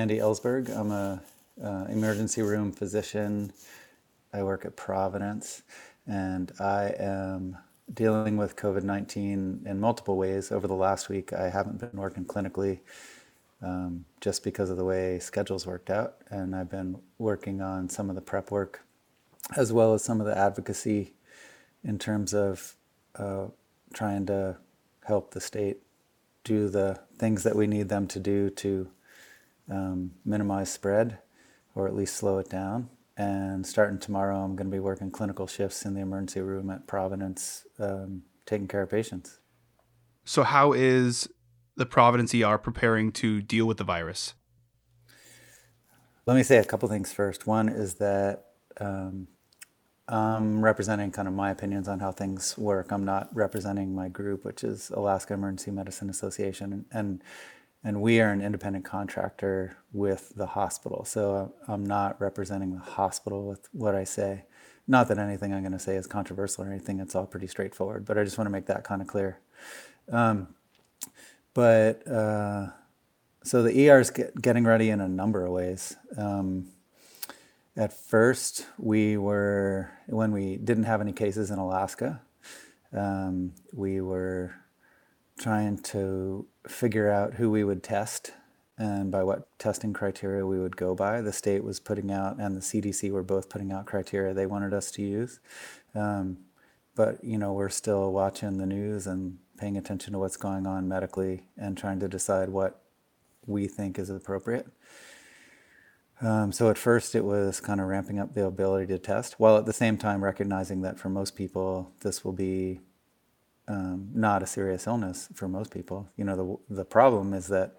Andy Ellsberg. I'm a uh, emergency room physician. I work at Providence, and I am dealing with COVID 19 in multiple ways. Over the last week, I haven't been working clinically um, just because of the way schedules worked out, and I've been working on some of the prep work as well as some of the advocacy in terms of uh, trying to help the state do the things that we need them to do to um, minimize spread or at least slow it down. And starting tomorrow, I'm going to be working clinical shifts in the emergency room at Providence, um, taking care of patients. So, how is the Providence ER preparing to deal with the virus? Let me say a couple things first. One is that um, I'm representing kind of my opinions on how things work. I'm not representing my group, which is Alaska Emergency Medicine Association, and, and and we are an independent contractor with the hospital. So I'm not representing the hospital with what I say. Not that anything I'm going to say is controversial or anything. It's all pretty straightforward. But I just want to make that kind of clear. Um, but uh, so the ER is get, getting ready in a number of ways. Um, at first, we were when we didn't have any cases in Alaska. Um, we were trying to figure out who we would test and by what testing criteria we would go by. The state was putting out, and the CDC were both putting out criteria they wanted us to use. Um, but you know, we're still watching the news and paying attention to what's going on medically and trying to decide what we think is appropriate. Um, so at first, it was kind of ramping up the ability to test, while at the same time recognizing that for most people, this will be um, not a serious illness for most people. You know, the the problem is that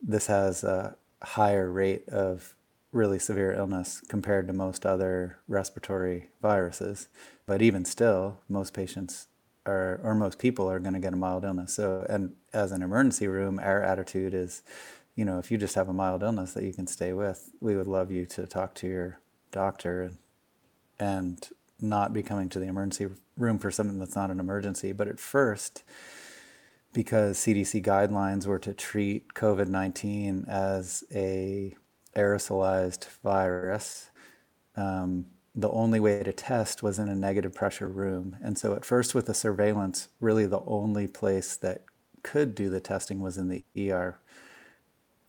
this has a higher rate of really severe illness compared to most other respiratory viruses. But even still, most patients are, or most people are going to get a mild illness. So, and as an emergency room, our attitude is, you know, if you just have a mild illness that you can stay with, we would love you to talk to your doctor and, and not be coming to the emergency room for something that's not an emergency. But at first, because CDC guidelines were to treat COVID 19 as a aerosolized virus, um, the only way to test was in a negative pressure room. And so, at first, with the surveillance, really the only place that could do the testing was in the ER,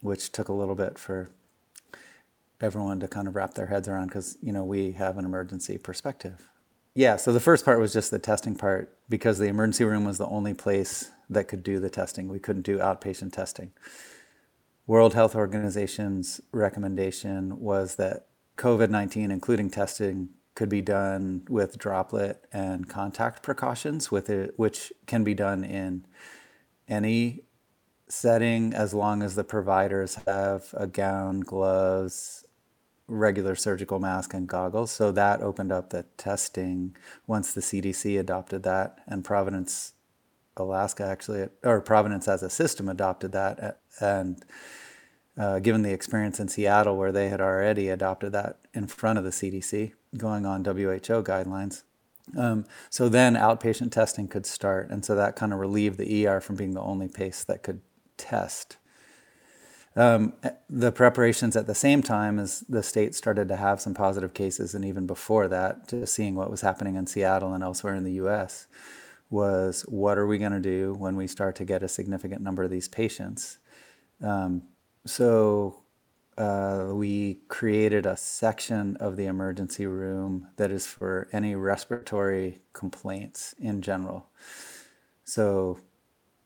which took a little bit for everyone to kind of wrap their heads around because, you know, we have an emergency perspective. Yeah, so the first part was just the testing part because the emergency room was the only place that could do the testing. We couldn't do outpatient testing. World Health Organization's recommendation was that COVID 19, including testing, could be done with droplet and contact precautions, with it, which can be done in any setting as long as the providers have a gown, gloves, regular surgical mask and goggles. So that opened up the testing once the CDC adopted that, and Providence, Alaska actually, or Providence as a system adopted that. And uh, given the experience in Seattle where they had already adopted that in front of the CDC, going on WHO guidelines. Um, so then outpatient testing could start. And so that kind of relieved the ER from being the only place that could test um, the preparations at the same time as the state started to have some positive cases, and even before that, just seeing what was happening in Seattle and elsewhere in the US, was what are we going to do when we start to get a significant number of these patients? Um, so uh, we created a section of the emergency room that is for any respiratory complaints in general. So,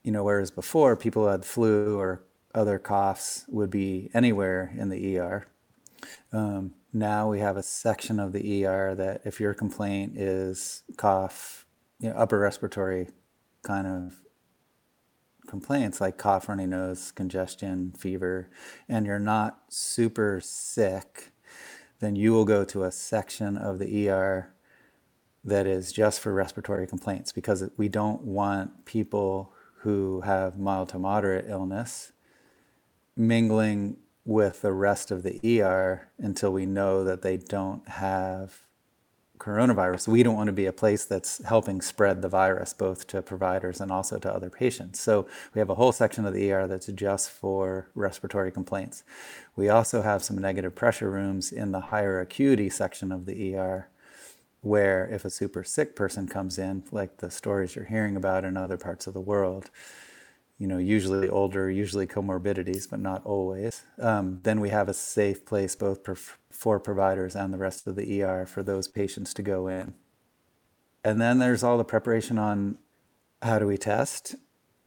you know, whereas before people had flu or other coughs would be anywhere in the ER. Um, now we have a section of the ER that if your complaint is cough, you know, upper respiratory kind of complaints like cough, runny nose, congestion, fever, and you're not super sick, then you will go to a section of the ER that is just for respiratory complaints because we don't want people who have mild to moderate illness mingling with the rest of the ER until we know that they don't have coronavirus, we don't want to be a place that's helping spread the virus both to providers and also to other patients. So we have a whole section of the ER that's just for respiratory complaints. We also have some negative pressure rooms in the higher acuity section of the ER where if a super sick person comes in, like the stories you're hearing about in other parts of the world, you know, usually older, usually comorbidities, but not always, um, then we have a safe place both for providers and the rest of the ER for those patients to go in. And then there's all the preparation on how do we test?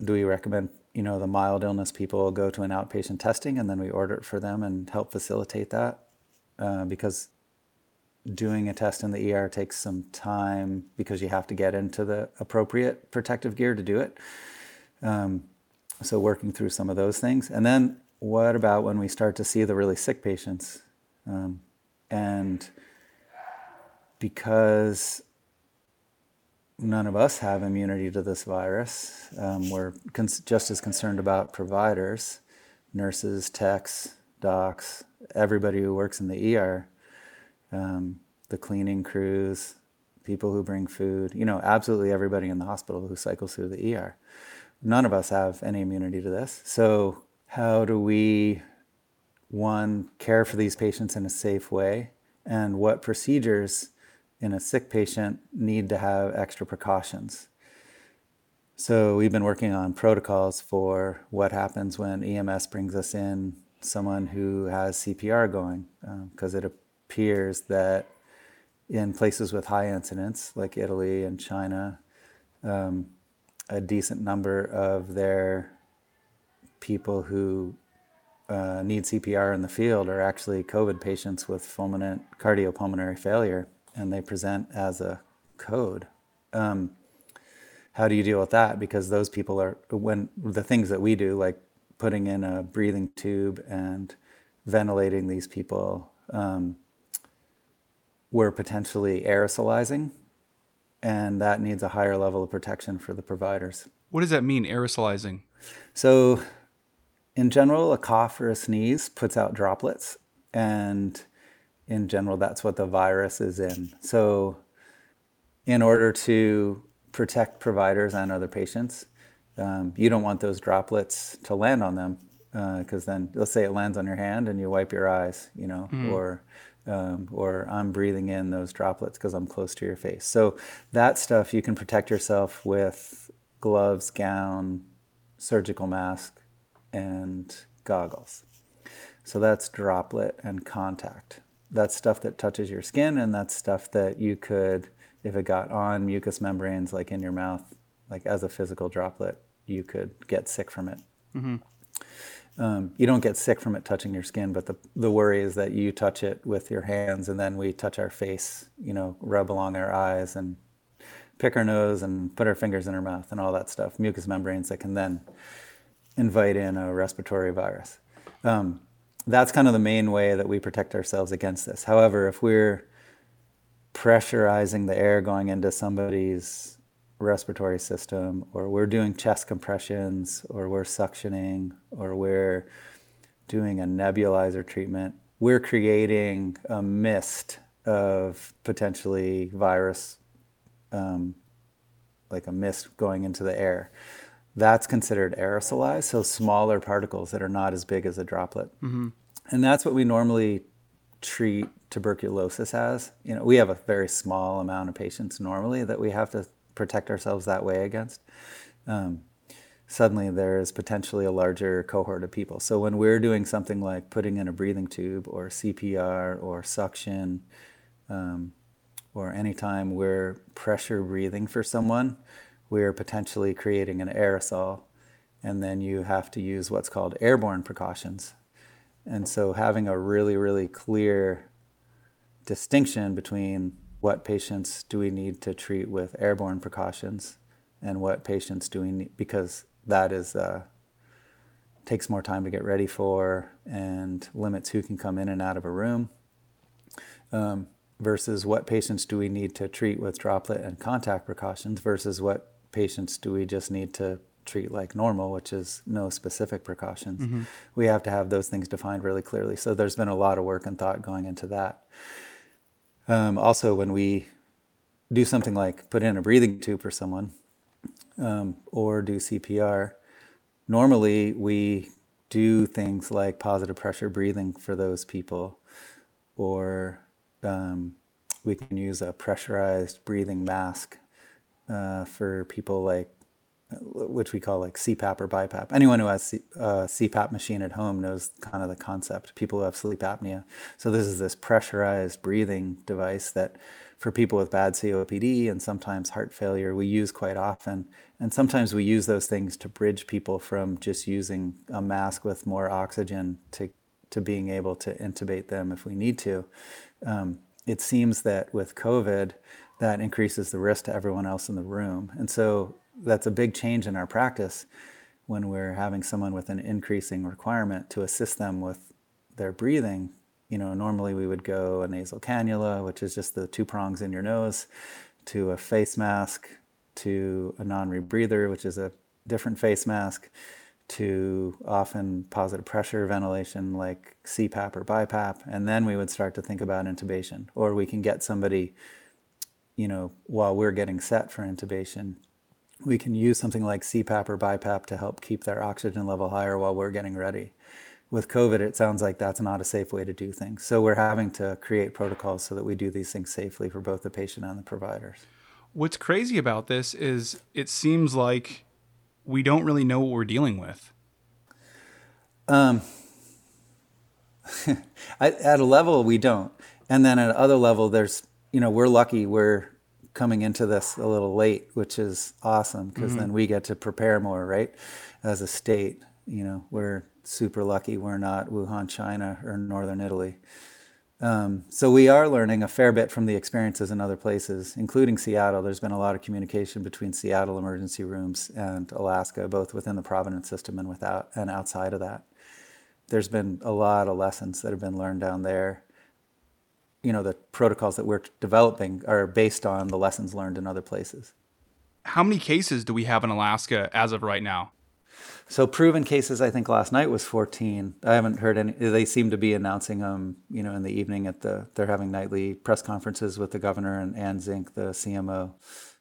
Do we recommend, you know, the mild illness people go to an outpatient testing and then we order it for them and help facilitate that? Uh, because doing a test in the ER takes some time because you have to get into the appropriate protective gear to do it. Um, so working through some of those things. And then what about when we start to see the really sick patients? Um, and because none of us have immunity to this virus, um, we're cons- just as concerned about providers, nurses, techs, docs, everybody who works in the ER, um, the cleaning crews, people who bring food, you know, absolutely everybody in the hospital who cycles through the ER none of us have any immunity to this. So, how do we, one, care for these patients in a safe way? And what procedures in a sick patient need to have extra precautions? So, we've been working on protocols for what happens when EMS brings us in someone who has CPR going, because um, it appears that in places with high incidence, like Italy and China, um, a decent number of their people who uh, need CPR in the field are actually COVID patients with fulminant cardiopulmonary failure, and they present as a code. Um, how do you deal with that? Because those people are when the things that we do, like putting in a breathing tube and ventilating these people, um, we're potentially aerosolizing and that needs a higher level of protection for the providers. What does that mean, aerosolizing? So, in general, a cough or a sneeze puts out droplets, and in general, that's what the virus is in. So, in order to protect providers and other patients, um, you don't want those droplets to land on them because uh, then, let's say it lands on your hand and you wipe your eyes, you know, mm. or um, or I'm breathing in those droplets because I'm close to your face. So that stuff you can protect yourself with gloves, gown, surgical mask, and goggles. So that's droplet and contact. That's stuff that touches your skin, and that's stuff that you could, if it got on mucous membranes like in your mouth, like as a physical droplet, you could get sick from it. Mm-hmm. Um, you don't get sick from it touching your skin, but the, the worry is that you touch it with your hands and then we touch our face, you know, rub along our eyes and pick our nose and put our fingers in our mouth and all that stuff, mucous membranes that can then invite in a respiratory virus. Um, that's kind of the main way that we protect ourselves against this. However, if we're pressurizing the air going into somebody's respiratory system, or we're doing chest compressions, or we're suctioning, or we're doing a nebulizer treatment, we're creating a mist of potentially virus, um, like a mist going into the air. That's considered aerosolized, so smaller particles that are not as big as a droplet. Mm-hmm. And that's what we normally treat tuberculosis as. You know, we have a very small amount of patients normally that we have to protect ourselves that way against, um, suddenly there is potentially a larger cohort of people. So when we're doing something like putting in a breathing tube or CPR or suction, um, or anytime we're pressure breathing for someone, we're potentially creating an aerosol, and then you have to use what's called airborne precautions. And so having a really, really clear distinction between what patients do we need to treat with airborne precautions and what patients do we need because that is uh, takes more time to get ready for and limits who can come in and out of a room um, versus what patients do we need to treat with droplet and contact precautions versus what patients do we just need to treat like normal, which is no specific precautions. Mm-hmm. We have to have those things defined really clearly. So there's been a lot of work and thought going into that. Um, also, when we do something like put in a breathing tube for someone um, or do CPR, normally we do things like positive pressure breathing for those people, or um, we can use a pressurized breathing mask uh, for people like which we call like CPAP or BiPAP. Anyone who has a uh, CPAP machine at home knows kind of the concept. People who have sleep apnea. So this is this pressurized breathing device that for people with bad COPD and sometimes heart failure, we use quite often. And sometimes we use those things to bridge people from just using a mask with more oxygen to, to being able to intubate them if we need to. Um, it seems that with COVID, that increases the risk to everyone else in the room. And so that's a big change in our practice when we're having someone with an increasing requirement to assist them with their breathing. You know, normally we would go a nasal cannula, which is just the two prongs in your nose, to a face mask, to a non rebreather, which is a different face mask, to often positive pressure ventilation like CPAP or BiPAP. And then we would start to think about intubation. Or we can get somebody, you know, while we're getting set for intubation, we can use something like CPAP or BiPAP to help keep their oxygen level higher while we're getting ready. With COVID, it sounds like that's not a safe way to do things. So we're having to create protocols so that we do these things safely for both the patient and the providers. What's crazy about this is it seems like we don't really know what we're dealing with. Um, at a level, we don't. And then at other level, there's, you know, we're lucky we're coming into this a little late, which is awesome because mm-hmm. then we get to prepare more, right? As a state, you know, we're super lucky we're not Wuhan, China, or Northern Italy. Um, so we are learning a fair bit from the experiences in other places, including Seattle. There's been a lot of communication between Seattle emergency rooms and Alaska, both within the Providence system and without and outside of that. There's been a lot of lessons that have been learned down there you know the protocols that we're developing are based on the lessons learned in other places. How many cases do we have in Alaska as of right now? So proven cases, I think last night was 14. I haven't heard any. They seem to be announcing them, you know, in the evening at the. They're having nightly press conferences with the governor and Anne Zink, the CMO,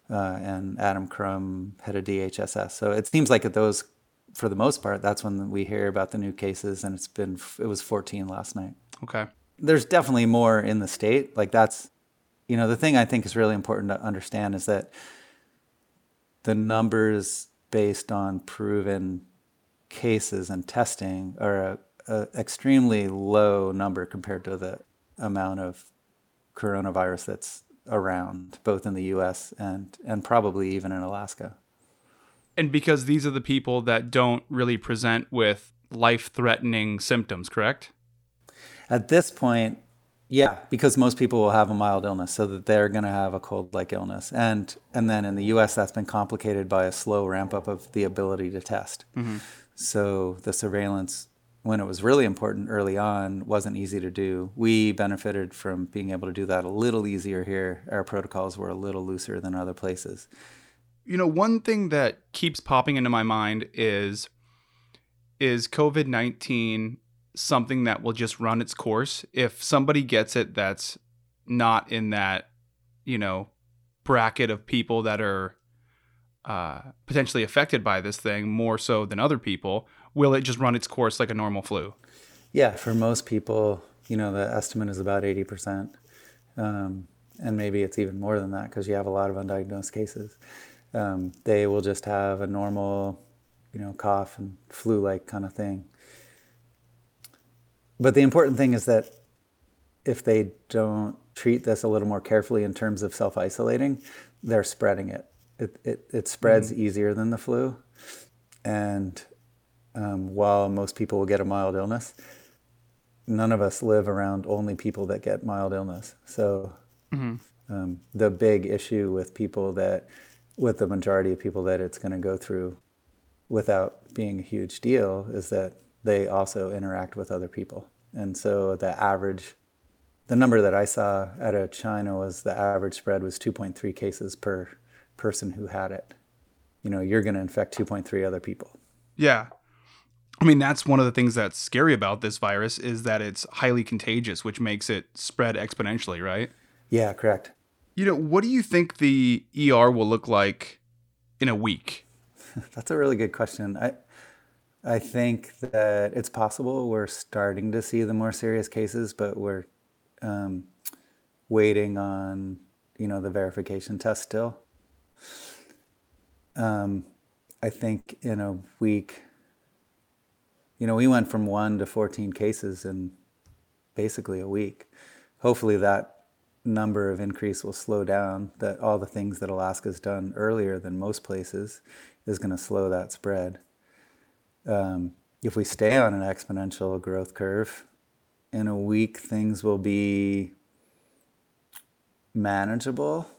uh, and Adam Crum, head of DHSS. So it seems like at those, for the most part, that's when we hear about the new cases, and it's been. It was 14 last night. Okay there's definitely more in the state. Like that's, you know, the thing I think is really important to understand is that the numbers based on proven cases and testing are a, a extremely low number compared to the amount of coronavirus that's around, both in the U.S. and and probably even in Alaska. And because these are the people that don't really present with life-threatening symptoms, correct? At this point, yeah, because most people will have a mild illness, so that they're going to have a cold-like illness, and and then in the U.S. that's been complicated by a slow ramp up of the ability to test. Mm-hmm. So the surveillance, when it was really important early on, wasn't easy to do. We benefited from being able to do that a little easier here. Our protocols were a little looser than other places. You know, one thing that keeps popping into my mind is is COVID nineteen something that will just run its course. If somebody gets it that's not in that, you know, bracket of people that are uh, potentially affected by this thing more so than other people, will it just run its course like a normal flu? Yeah, for most people, you know, the estimate is about 80%. Um, and maybe it's even more than that because you have a lot of undiagnosed cases. Um, they will just have a normal, you know, cough and flu like kind of thing. But the important thing is that if they don't treat this a little more carefully in terms of self isolating, they're spreading it. It, it, it spreads mm-hmm. easier than the flu. And um, while most people will get a mild illness, none of us live around only people that get mild illness. So mm-hmm. um, the big issue with people that, with the majority of people that it's going to go through without being a huge deal, is that they also interact with other people. And so the average, the number that I saw out of China was the average spread was 2.3 cases per person who had it. You know, you're going to infect 2.3 other people. Yeah. I mean, that's one of the things that's scary about this virus is that it's highly contagious, which makes it spread exponentially, right? Yeah, correct. You know, what do you think the ER will look like in a week? That's a really good question. I I think that it's possible we're starting to see the more serious cases, but we're um, waiting on you know the verification test still. Um, I think in a week, you know, we went from one to 14 cases in basically a week. Hopefully that number of increase will slow down, that all the things that Alaska's done earlier than most places is going to slow that spread. Um, if we stay on an exponential growth curve, in a week things will be manageable.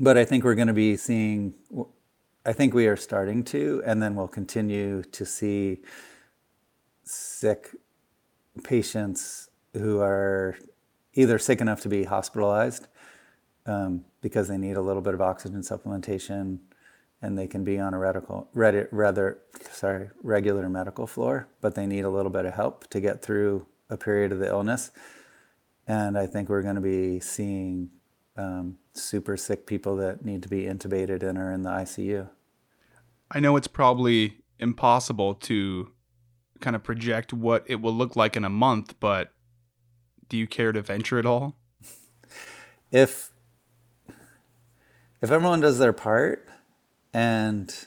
But I think we're going to be seeing, I think we are starting to, and then we'll continue to see sick patients who are either sick enough to be hospitalized um, because they need a little bit of oxygen supplementation and they can be on a radical, rather, sorry, regular medical floor, but they need a little bit of help to get through a period of the illness. And I think we're going to be seeing um, super sick people that need to be intubated and are in the ICU. I know it's probably impossible to kind of project what it will look like in a month, but do you care to venture at all? If if everyone does their part and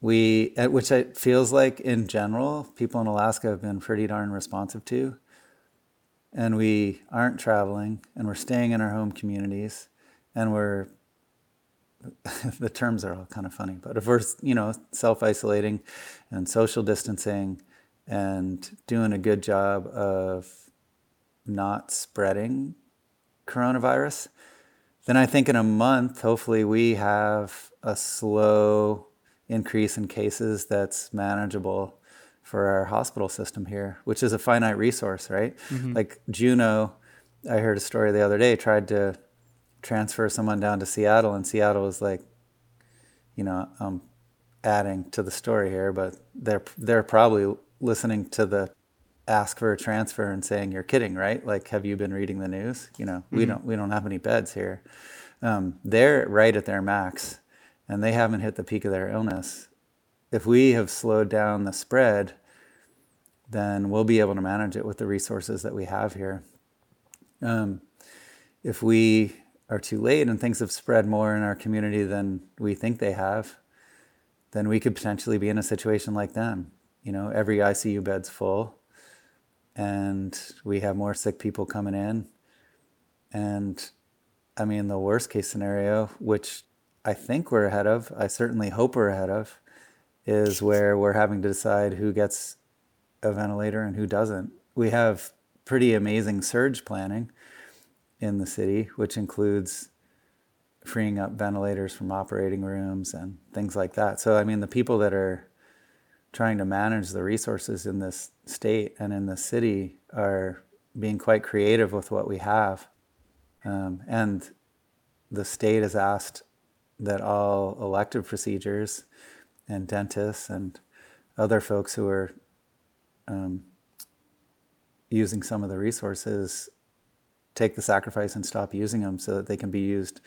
we uh, which it feels like in general people in Alaska have been pretty darn responsive to. And we aren't traveling and we're staying in our home communities and we're the terms are all kind of funny but if we're you know self-isolating and social distancing and doing a good job of not spreading coronavirus then i think in a month hopefully we have a slow increase in cases that's manageable for our hospital system here, which is a finite resource, right? Mm-hmm. Like Juneau, I heard a story the other day, tried to transfer someone down to Seattle, and Seattle was like, you know, I'm adding to the story here, but they're they're probably listening to the ask for a transfer and saying you're kidding, right? Like, have you been reading the news? You know, mm-hmm. we don't we don't have any beds here. Um, they're right at their max, and they haven't hit the peak of their illness if we have slowed down the spread, then we'll be able to manage it with the resources that we have here. Um, if we are too late and things have spread more in our community than we think they have, then we could potentially be in a situation like them. You know, every ICU bed's full, and we have more sick people coming in. And I mean, the worst case scenario, which I think we're ahead of, I certainly hope we're ahead of, is where we're having to decide who gets a ventilator and who doesn't. We have pretty amazing surge planning in the city, which includes freeing up ventilators from operating rooms and things like that. So, I mean, the people that are trying to manage the resources in this state and in the city are being quite creative with what we have. Um, and the state has asked that all elective procedures and dentists and other folks who are um, using some of the resources take the sacrifice and stop using them so that they can be used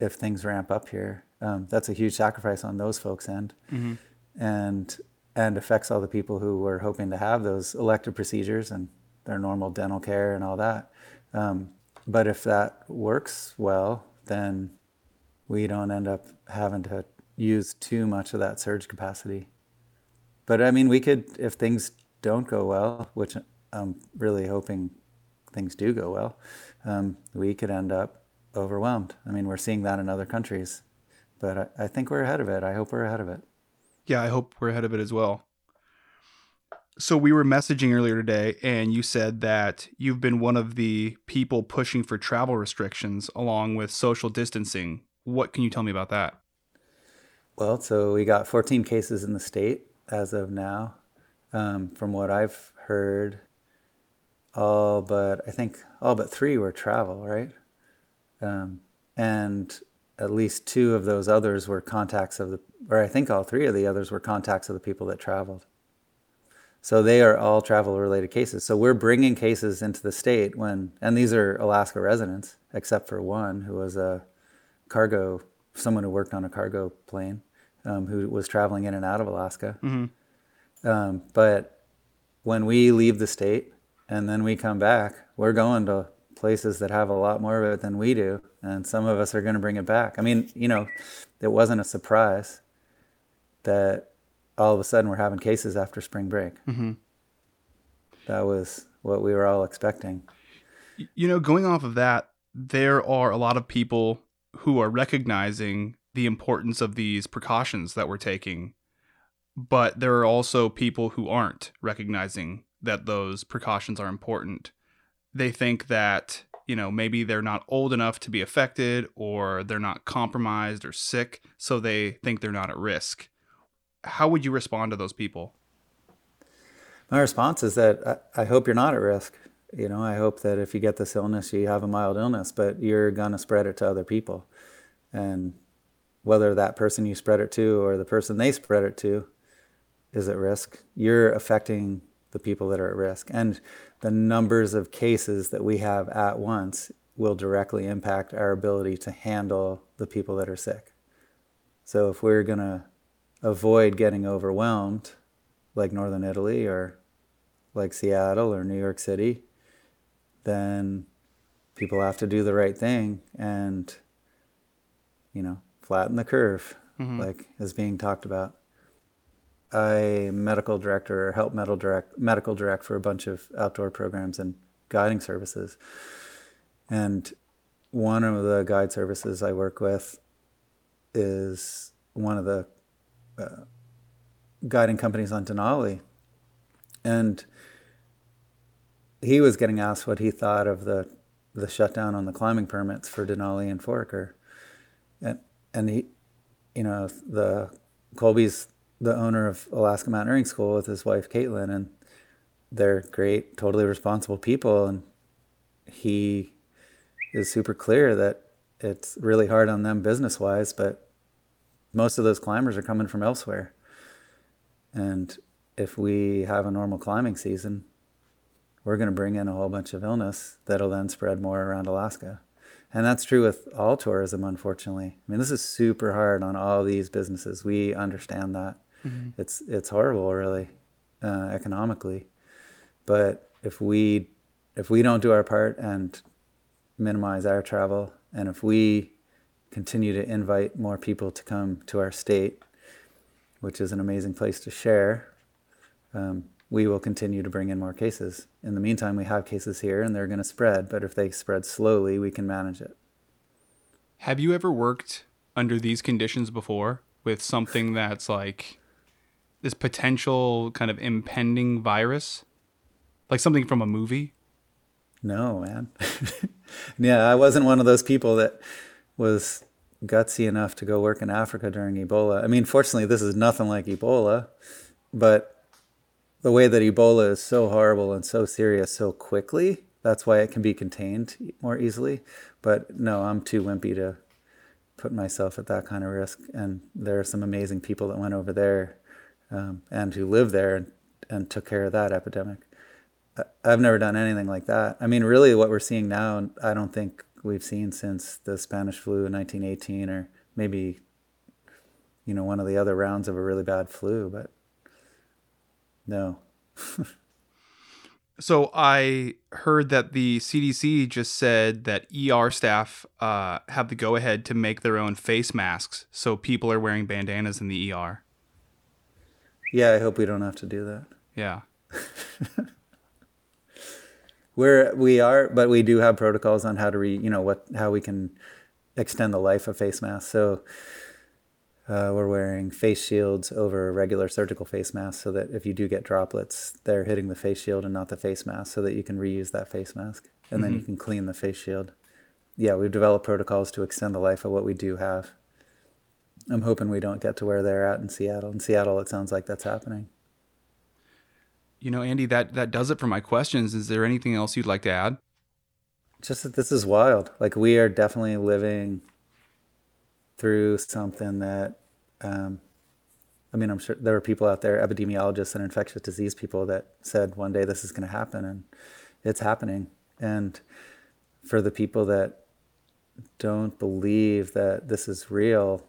if things ramp up here. Um, that's a huge sacrifice on those folks' end, mm-hmm. and and affects all the people who were hoping to have those elective procedures and their normal dental care and all that. Um, but if that works well, then we don't end up having to use too much of that surge capacity. But I mean, we could, if things don't go well, which I'm really hoping things do go well, um, we could end up overwhelmed. I mean, we're seeing that in other countries, but I, I think we're ahead of it. I hope we're ahead of it. Yeah, I hope we're ahead of it as well. So we were messaging earlier today, and you said that you've been one of the people pushing for travel restrictions along with social distancing. What can you tell me about that? Well, so we got 14 cases in the state as of now. Um, from what I've heard, all but I think all but three were travel, right? Um, and at least two of those others were contacts of the, or I think all three of the others were contacts of the people that traveled. So they are all travel related cases. So we're bringing cases into the state when, and these are Alaska residents, except for one who was a cargo, someone who worked on a cargo plane, um, who was traveling in and out of Alaska. Um, but when we leave the state and then we come back, we're going to places that have a lot more of it than we do. And some of us are going to bring it back. I mean, you know, it wasn't a surprise that all of a sudden we're having cases after spring break. That was what we were all expecting. You know, going off of that, there are a lot of people who are recognizing the importance of these precautions that we're taking, but there are also people who aren't recognizing that those precautions are important. They think that, you know, maybe they're not old enough to be affected or they're not compromised or sick, so they think they're not at risk. How would you respond to those people? My response is that I, hope you're not at risk. You know, I hope that if you get this illness, you have a mild illness, but you're going to spread it to other people. And whether that person you spread it to or the person they spread it to is at risk, you're affecting the people that are at risk. And the numbers of cases that we have at once will directly impact our ability to handle the people that are sick. So if we're going to avoid getting overwhelmed, like Northern Italy or like Seattle or New York City, then people have to do the right thing and, you know, flatten the curve, like is being talked about. I medical director or help medical direct medical direct for a bunch of outdoor programs and guiding services. And one of the guide services I work with is one of the uh, guiding companies on Denali. And he was getting asked what he thought of the the shutdown on the climbing permits for Denali and Foraker. And and he you know, the Colby's the owner of Alaska Mountaineering School with his wife Caitlin, and they're great, totally responsible people. And he is super clear that it's really hard on them business wise, but most of those climbers are coming from elsewhere. And if we have a normal climbing season, we're going to bring in a whole bunch of illness that'll then spread more around Alaska. And that's true with all tourism, unfortunately. I mean, this is super hard on all these businesses. We understand that. It's it's horrible, really, uh, economically. But if we if we don't do our part and minimize our travel, and if we continue to invite more people to come to our state, which is an amazing place to share, um, we will continue to bring in more cases. In the meantime, we have cases here and they're going to spread, but if they spread slowly, we can manage it. Have you ever worked under these conditions before with something that's like this potential kind of impending virus? Like something from a movie? No, man. yeah, I wasn't one of those people that was gutsy enough to go work in Africa during Ebola. I mean, fortunately, this is nothing like Ebola, but the way that Ebola is so horrible and so serious so quickly, that's why it can be contained more easily. But no, I'm too wimpy to put myself at that kind of risk. And there are some amazing people that went over there um, and who live there and, and took care of that epidemic. I've never done anything like that. I mean, really, what we're seeing now, I don't think we've seen since the Spanish flu in 1918 or maybe, you know, one of the other rounds of a really bad flu. But no. So I heard that the CDC just said that ER staff uh, have the go ahead to make their own face masks. So people are wearing bandanas in the ER. Yeah, I hope we don't have to do that. Yeah. We're we are, but we do have protocols on how to re, you know, what how we can extend the life of face masks. So uh, we're wearing face shields over regular surgical face masks, so that if you do get droplets, they're hitting the face shield and not the face mask, so that you can reuse that face mask, and then you can clean the face shield. Yeah, we've developed protocols to extend the life of what we do have. I'm hoping we don't get to where they're at in Seattle. In Seattle, it sounds like that's happening. You know, Andy, that, that does it for my questions. Is there anything else you'd like to add? just that this is wild. Like we are definitely living through something that um, I mean, I'm sure there were people out there, epidemiologists and infectious disease people, that said one day this is going to happen, and it's happening. And for the people that don't believe that this is real,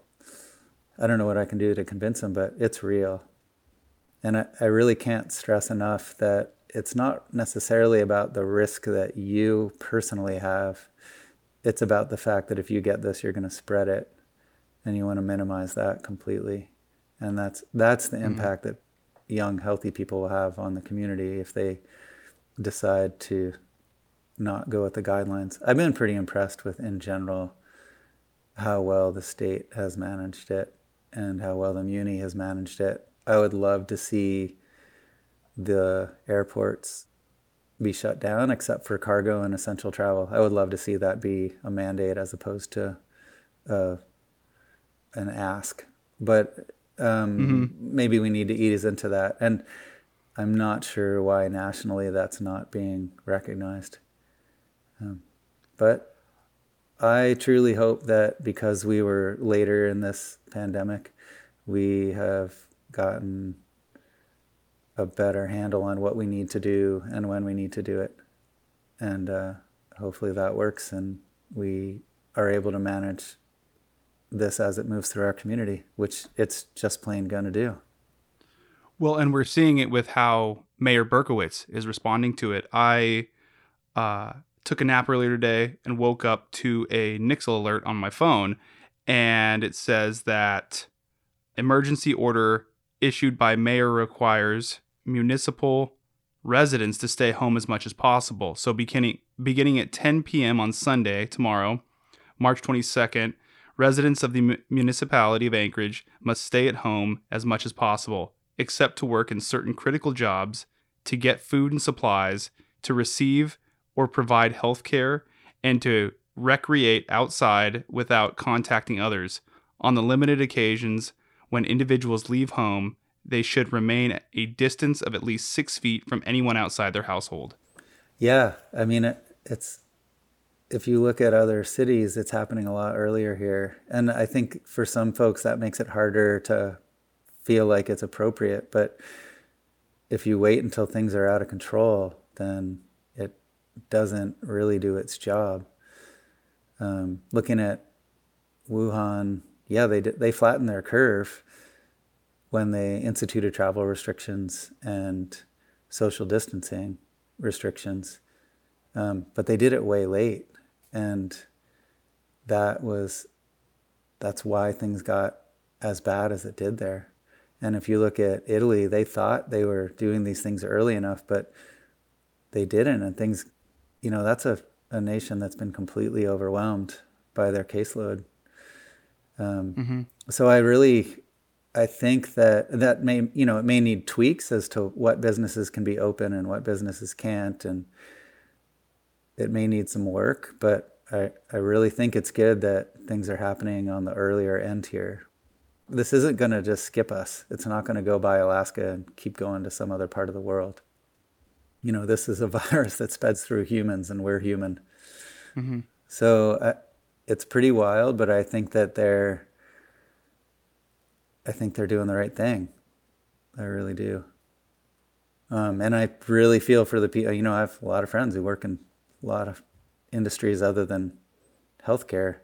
I don't know what I can do to convince them, but it's real. And I, I really can't stress enough that it's not necessarily about the risk that you personally have. It's about the fact that if you get this, you're going to spread it, and you want to minimize that completely. And that's that's the mm-hmm. impact that young, healthy people will have on the community if they decide to not go with the guidelines. I've been pretty impressed with, in general, how well the state has managed it and how well the Muni has managed it. I would love to see the airports be shut down except for cargo and essential travel. I would love to see that be a mandate as opposed to uh, an ask. But um, mm-hmm. maybe we need to ease into that. And I'm not sure why nationally that's not being recognized. Um, but I truly hope that because we were later in this pandemic, we have gotten a better handle on what we need to do and when we need to do it. And uh, hopefully that works and we are able to manage this as it moves through our community, which it's just plain going to do. Well, and we're seeing it with how Mayor Berkowitz is responding to it. I uh, took a nap earlier today and woke up to a Nixle alert on my phone, and it says that emergency order issued by mayor requires municipal residents to stay home as much as possible. So beginning beginning at 10 p.m. on Sunday tomorrow, March 22nd, residents of the municipality of Anchorage must stay at home as much as possible, except to work in certain critical jobs, to get food and supplies, to receive or provide health care, and to recreate outside without contacting others. On the limited occasions when individuals leave home, they should remain a distance of at least six feet from anyone outside their household. Yeah, I mean, it, it's if you look at other cities, it's happening a lot earlier here, and I think for some folks that makes it harder to feel like it's appropriate. But if you wait until things are out of control, then it doesn't really do its job. Um, looking at Wuhan, yeah, they they flattened their curve when they instituted travel restrictions and social distancing restrictions. Um, but they did it way late. And that was, that's why things got as bad as it did there. And if you look at Italy, they thought they were doing these things early enough, but they didn't. And things, you know, that's a, a nation that's been completely overwhelmed by their caseload. Um, mm-hmm. So I really I think that that may you know it may need tweaks as to what businesses can be open and what businesses can't, and it may need some work. But I I really think it's good that things are happening on the earlier end here. This isn't going to just skip us. It's not going to go by Alaska and keep going to some other part of the world. You know, this is a virus that spreads through humans, and we're human. Mm-hmm. So uh, it's pretty wild, but I think that they're I think they're doing the right thing. I really do. Um, and I really feel for the people. You know, I have a lot of friends who work in a lot of industries other than healthcare,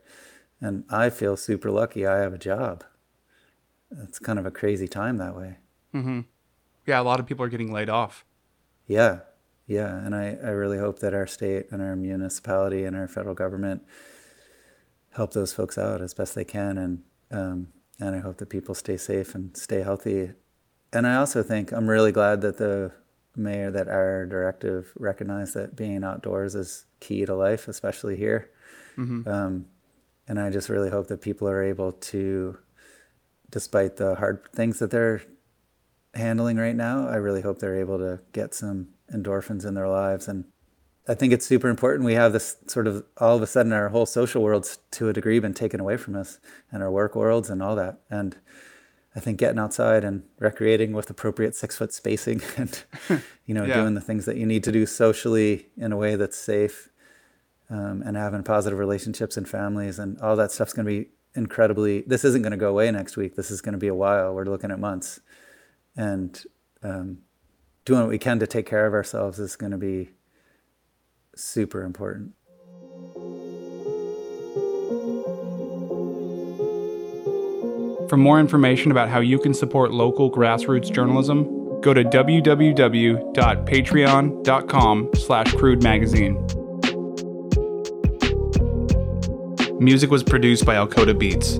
and I feel super lucky. I have a job. It's kind of a crazy time that way. Mm-hmm. Yeah, a lot of people are getting laid off. Yeah, yeah, and I, I really hope that our state and our municipality and our federal government help those folks out as best they can, and um, and I hope that people stay safe and stay healthy. And I also think I'm really glad that the mayor, that our directive recognized that being outdoors is key to life, especially here. Mm-hmm. Um, and I just really hope that people are able to, despite the hard things that they're handling right now, I really hope they're able to get some endorphins in their lives and I think it's super important. We have this sort of all of a sudden our whole social world's to a degree been taken away from us, and our work worlds and all that. And I think getting outside and recreating with appropriate six foot spacing, and you know, yeah. doing the things that you need to do socially in a way that's safe, um, and having positive relationships and families and all that stuff's going to be incredibly. This isn't going to go away next week. This is going to be a while. We're looking at months, and um, doing what we can to take care of ourselves is going to be super important. For more information about how you can support local grassroots journalism, go to www.patreon.com slash crude magazine. Music was produced by Alcoda Beats.